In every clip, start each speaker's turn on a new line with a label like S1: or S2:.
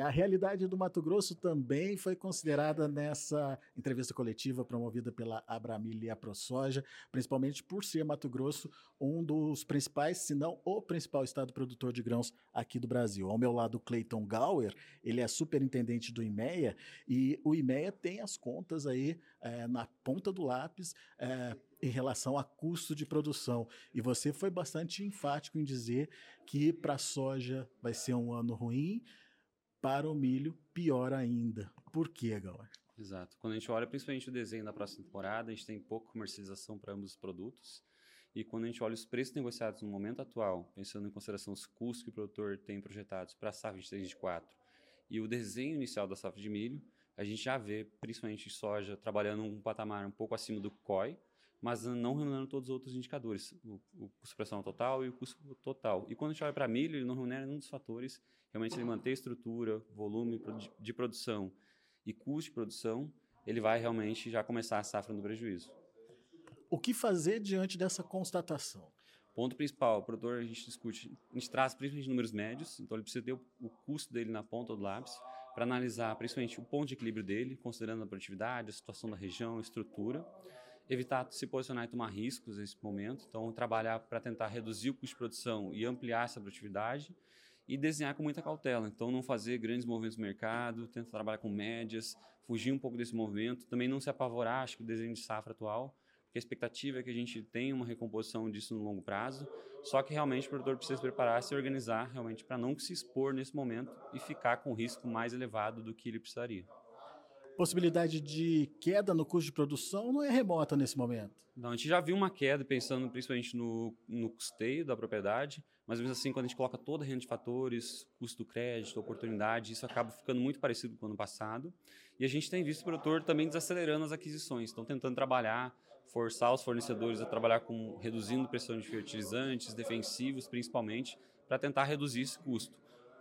S1: A realidade do Mato Grosso também foi considerada nessa entrevista coletiva promovida pela Abramil e a ProSoja, principalmente por ser Mato Grosso um dos principais, se não o principal estado produtor de grãos aqui do Brasil. Ao meu lado, Clayton Gauer, ele é superintendente do IMEA e o IMEA tem as contas aí é, na ponta do lápis. É, em relação a custo de produção. E você foi bastante enfático em dizer que para a soja vai ser um ano ruim, para o milho, pior ainda. Por quê, Gauer?
S2: Exato. Quando a gente olha principalmente o desenho da próxima temporada, a gente tem pouca comercialização para ambos os produtos. E quando a gente olha os preços negociados no momento atual, pensando em consideração os custos que o produtor tem projetados para a safra de 2024 e o desenho inicial da safra de milho, a gente já vê, principalmente soja, trabalhando um patamar um pouco acima do COI, mas não remunerando todos os outros indicadores, o, o custo pressão total e o custo total. E quando a gente olha para milho, ele não remunera nenhum dos fatores, realmente ele manter estrutura, volume de produção e custo de produção, ele vai realmente já começar a safra no prejuízo.
S1: O que fazer diante dessa constatação?
S2: Ponto principal, o produtor a gente discute, a gente traz principalmente números médios, então ele precisa ter o, o custo dele na ponta do lápis para analisar principalmente o ponto de equilíbrio dele, considerando a produtividade, a situação da região, a estrutura evitar se posicionar e tomar riscos nesse momento. Então, trabalhar para tentar reduzir o custo de produção e ampliar essa produtividade e desenhar com muita cautela. Então, não fazer grandes movimentos no mercado, tentar trabalhar com médias, fugir um pouco desse movimento. Também não se apavorar, acho que o desenho de safra atual, porque a expectativa é que a gente tenha uma recomposição disso no longo prazo. Só que realmente o produtor precisa se preparar, se organizar realmente para não se expor nesse momento e ficar com risco mais elevado do que ele precisaria
S1: possibilidade de queda no custo de produção não é remota nesse momento.
S2: Não, a gente já viu uma queda pensando principalmente no, no custeio da propriedade, mas mesmo assim, quando a gente coloca toda a renda de fatores, custo do crédito, oportunidade, isso acaba ficando muito parecido com o ano passado. E a gente tem visto o produtor também desacelerando as aquisições, estão tentando trabalhar, forçar os fornecedores a trabalhar com reduzindo pressão de fertilizantes, defensivos principalmente, para tentar reduzir esse custo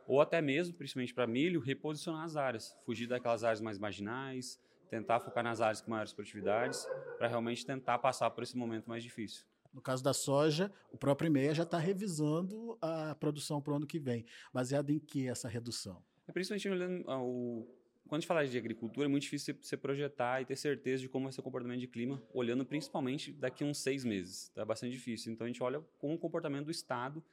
S2: ou até mesmo, principalmente para milho, reposicionar as áreas, fugir daquelas áreas mais marginais, tentar focar nas áreas com maiores produtividades, para realmente tentar passar por esse momento mais difícil.
S1: No caso da soja, o próprio IMEA já está revisando a produção para o ano que vem. Baseado em que essa redução?
S2: É principalmente olhando o, quando a gente fala de agricultura, é muito difícil você projetar e ter certeza de como vai ser o comportamento de clima, olhando principalmente daqui a uns seis meses. É bastante difícil. Então, a gente olha com o comportamento do Estado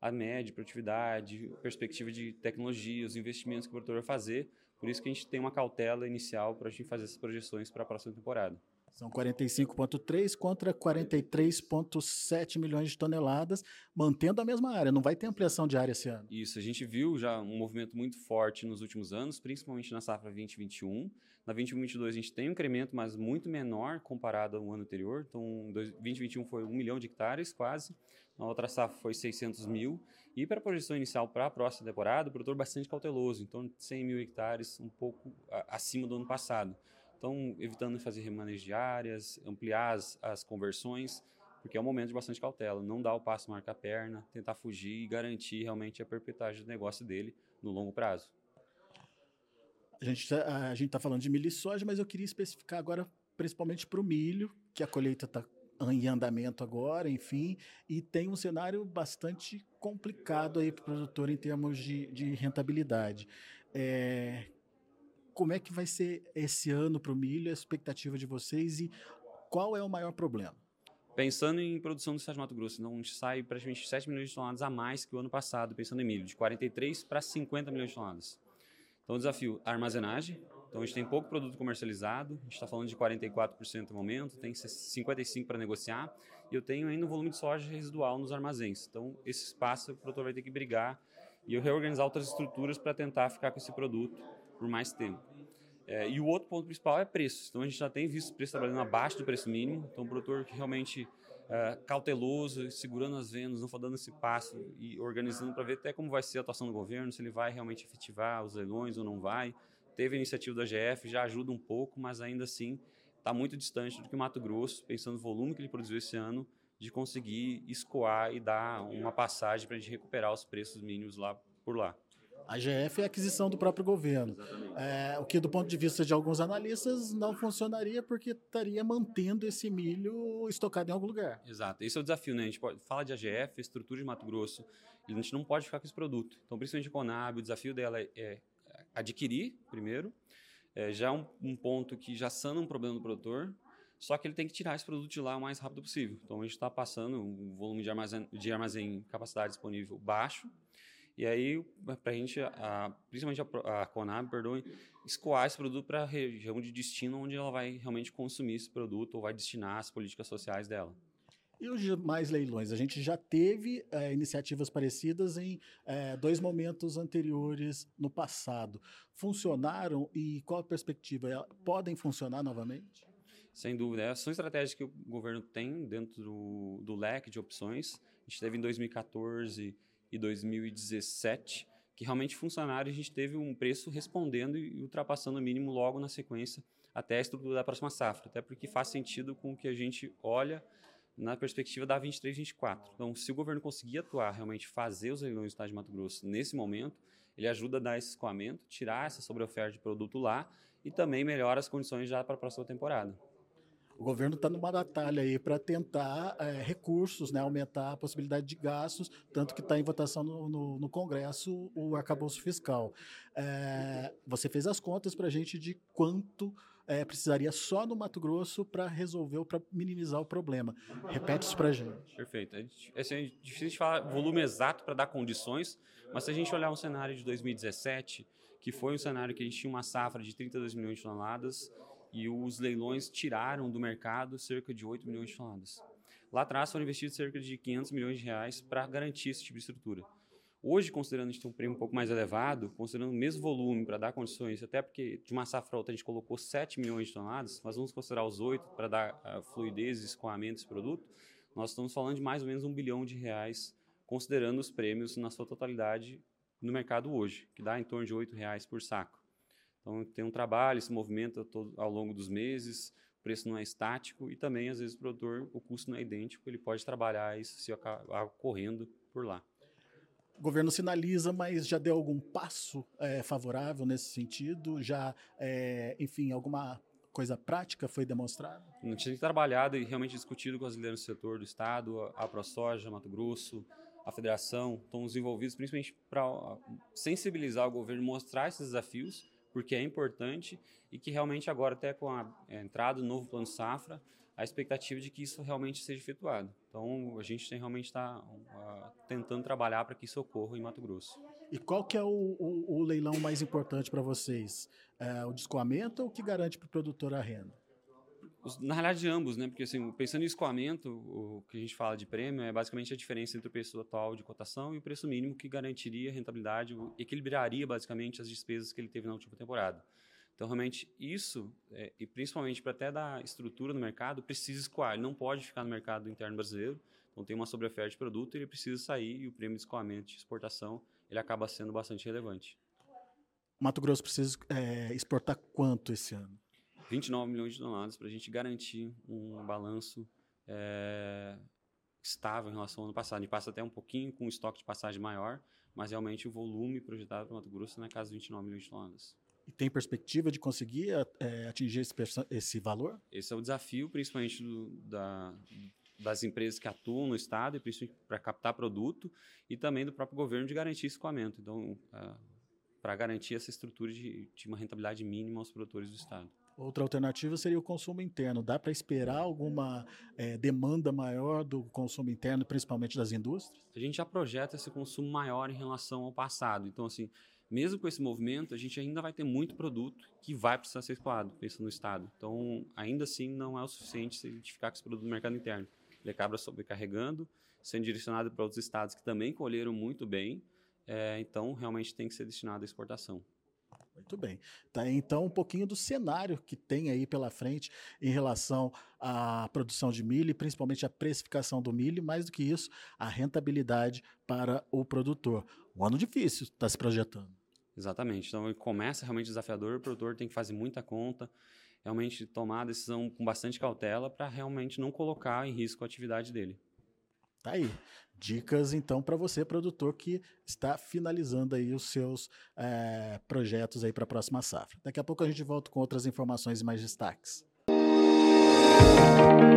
S2: a média, produtividade, perspectiva de tecnologia, os investimentos que o produtor vai fazer. Por isso que a gente tem uma cautela inicial para a gente fazer essas projeções para a próxima temporada.
S1: São 45,3 contra 43,7 milhões de toneladas, mantendo a mesma área. Não vai ter ampliação de área esse ano.
S2: Isso, a gente viu já um movimento muito forte nos últimos anos, principalmente na safra 2021. Na 2022 a gente tem um incremento, mas muito menor comparado ao ano anterior. Então, 2021 foi 1 milhão de hectares quase, na outra safra foi 600 mil. E para a projeção inicial para a próxima temporada, o produtor bastante cauteloso, então 100 mil hectares, um pouco acima do ano passado. Então, evitando fazer remanejo áreas, ampliar as, as conversões, porque é um momento de bastante cautela. Não dar o passo, marcar a perna, tentar fugir e garantir realmente a perpetuidade do negócio dele no longo prazo.
S1: A gente está tá falando de milho e soja, mas eu queria especificar agora principalmente para o milho, que a colheita está em andamento agora, enfim, e tem um cenário bastante complicado aí para o produtor em termos de, de rentabilidade. É, como é que vai ser esse ano para o milho, a expectativa de vocês e qual é o maior problema?
S2: Pensando em produção do estado de Mato Grosso, então a gente sai praticamente 7 milhões de toneladas a mais que o ano passado, pensando em milho, de 43 para 50 milhões de toneladas. Então o desafio, armazenagem. Então a gente tem pouco produto comercializado, a gente está falando de 44% no momento, tem 55% para negociar, e eu tenho ainda um volume de soja residual nos armazéns. Então esse espaço o produtor vai ter que brigar e eu reorganizar outras estruturas para tentar ficar com esse produto por mais tempo. É, e o outro ponto principal é preço. Então a gente já tem visto preço trabalhando abaixo do preço mínimo. Então o produtor realmente é, cauteloso, segurando as vendas, não dando esse passo e organizando para ver até como vai ser a atuação do governo, se ele vai realmente efetivar os leilões ou não vai. Teve a iniciativa da GF, já ajuda um pouco, mas ainda assim está muito distante do que o Mato Grosso, pensando no volume que ele produziu esse ano, de conseguir escoar e dar uma passagem para a gente recuperar os preços mínimos lá por lá.
S1: A GF é a aquisição do próprio governo. É, o que, do ponto de vista de alguns analistas, não funcionaria porque estaria mantendo esse milho estocado em algum lugar.
S2: Exato. Esse é o desafio, né? A gente pode, fala de AGF, estrutura de Mato Grosso, e a gente não pode ficar com esse produto. Então, principalmente a Conab, o desafio dela é, é adquirir primeiro, é, já é um, um ponto que já sana um problema do produtor, só que ele tem que tirar esse produto de lá o mais rápido possível. Então a gente está passando um volume de armazém, de armazém capacidade disponível baixo, e aí, para a gente, principalmente a, a Conab, perdoe, escoar esse produto para a região de destino onde ela vai realmente consumir esse produto ou vai destinar as políticas sociais dela.
S1: E os demais leilões? A gente já teve é, iniciativas parecidas em é, dois momentos anteriores no passado. Funcionaram e qual a perspectiva? Podem funcionar novamente?
S2: Sem dúvida. É, são estratégias que o governo tem dentro do, do leque de opções. A gente teve em 2014 e 2017 que realmente funcionaram a gente teve um preço respondendo e ultrapassando o mínimo logo na sequência até a estrutura da próxima safra. Até porque faz sentido com o que a gente olha na perspectiva da 23, 24. Então, se o governo conseguir atuar, realmente fazer os leilões do Estado de Mato Grosso nesse momento, ele ajuda a dar esse escoamento, tirar essa sobreoferta de produto lá e também melhora as condições já para a próxima temporada.
S1: O governo está numa batalha aí para tentar é, recursos, né, aumentar a possibilidade de gastos, tanto que está em votação no, no, no, Congresso o arcabouço fiscal. É, você fez as contas para a gente de quanto é, precisaria só no Mato Grosso para resolver para minimizar o problema. Repete isso para a gente.
S2: Perfeito. É, assim, é difícil de falar volume exato para dar condições, mas se a gente olhar um cenário de 2017, que foi um cenário que a gente tinha uma safra de 32 milhões de toneladas e os leilões tiraram do mercado cerca de 8 milhões de toneladas. Lá atrás foram investidos cerca de 500 milhões de reais para garantir esse tipo de estrutura. Hoje, considerando a gente tem um prêmio um pouco mais elevado, considerando o mesmo volume para dar condições, até porque de uma safra outra a gente colocou 7 milhões de toneladas, mas vamos considerar os 8 para dar uh, fluidez e escoamento desse produto, nós estamos falando de mais ou menos um bilhão de reais, considerando os prêmios na sua totalidade no mercado hoje, que dá em torno de 8 reais por saco. Então tem um trabalho, se movimenta todo, ao longo dos meses, o preço não é estático e também, às vezes, o produtor, o custo não é idêntico, ele pode trabalhar isso se acabar correndo por lá.
S1: O governo sinaliza, mas já deu algum passo é, favorável nesse sentido? Já, é, enfim, alguma coisa prática foi demonstrada?
S2: A gente tem trabalhado e realmente discutido com as lideranças do setor do Estado, a ProSoja, Mato Grosso, a federação, estão envolvidos principalmente para sensibilizar o governo, mostrar esses desafios, porque é importante e que realmente agora, até com a entrada do novo plano safra, a expectativa de que isso realmente seja efetuado. Então, a gente tem, realmente está uh, tentando trabalhar para que isso ocorra em Mato Grosso.
S1: E qual que é o, o, o leilão mais importante para vocês? É, o descoamento ou o que garante para o produtor a renda?
S2: Na realidade, ambos, né? Porque assim, pensando em escoamento, o que a gente fala de prêmio é basicamente a diferença entre o preço atual de cotação e o preço mínimo que garantiria rentabilidade, equilibraria basicamente as despesas que ele teve na última temporada. Então, realmente, isso, é, e principalmente para até dar estrutura no mercado, precisa escoar. Ele não pode ficar no mercado interno brasileiro. Então, tem uma sobreoferta de produto, ele precisa sair e o prêmio de escoamento de exportação ele acaba sendo bastante relevante.
S1: Mato Grosso precisa é, exportar quanto esse ano?
S2: 29 milhões de toneladas para a gente garantir um balanço é, estável em relação ao ano passado. A gente passa até um pouquinho com um estoque de passagem maior, mas realmente o volume projetado para Mato Grosso é na casa de 29 milhões de toneladas.
S1: E tem perspectiva de conseguir é, atingir esse, esse, valor?
S2: Esse é o desafio, principalmente do, da, das empresas que atuam no Estado, e principalmente para captar produto, e também do próprio governo de garantir esse escoamento. Então, uh, para garantir essa estrutura de, de uma rentabilidade mínima aos produtores do Estado.
S1: Outra alternativa seria o consumo interno. Dá para esperar alguma é, demanda maior do consumo interno, principalmente das indústrias?
S2: A gente já projeta esse consumo maior em relação ao passado. Então, assim, mesmo com esse movimento, a gente ainda vai ter muito produto que vai precisar ser escoado, pensando no Estado. Então, ainda assim, não é o suficiente se identificar com esse produto no mercado interno. Ele acaba sobrecarregando, sendo direcionado para outros estados que também colheram muito bem, é, então realmente tem que ser destinado à exportação.
S1: Muito bem. Tá, então, um pouquinho do cenário que tem aí pela frente em relação à produção de milho, e principalmente a precificação do milho, mais do que isso, a rentabilidade para o produtor. Um ano difícil está se projetando.
S2: Exatamente. Então, começa realmente desafiador, o produtor tem que fazer muita conta, realmente tomar a decisão com bastante cautela para realmente não colocar em risco a atividade dele.
S1: Tá aí. Dicas, então, para você, produtor, que está finalizando aí os seus é, projetos aí para a próxima safra. Daqui a pouco a gente volta com outras informações e mais destaques. Música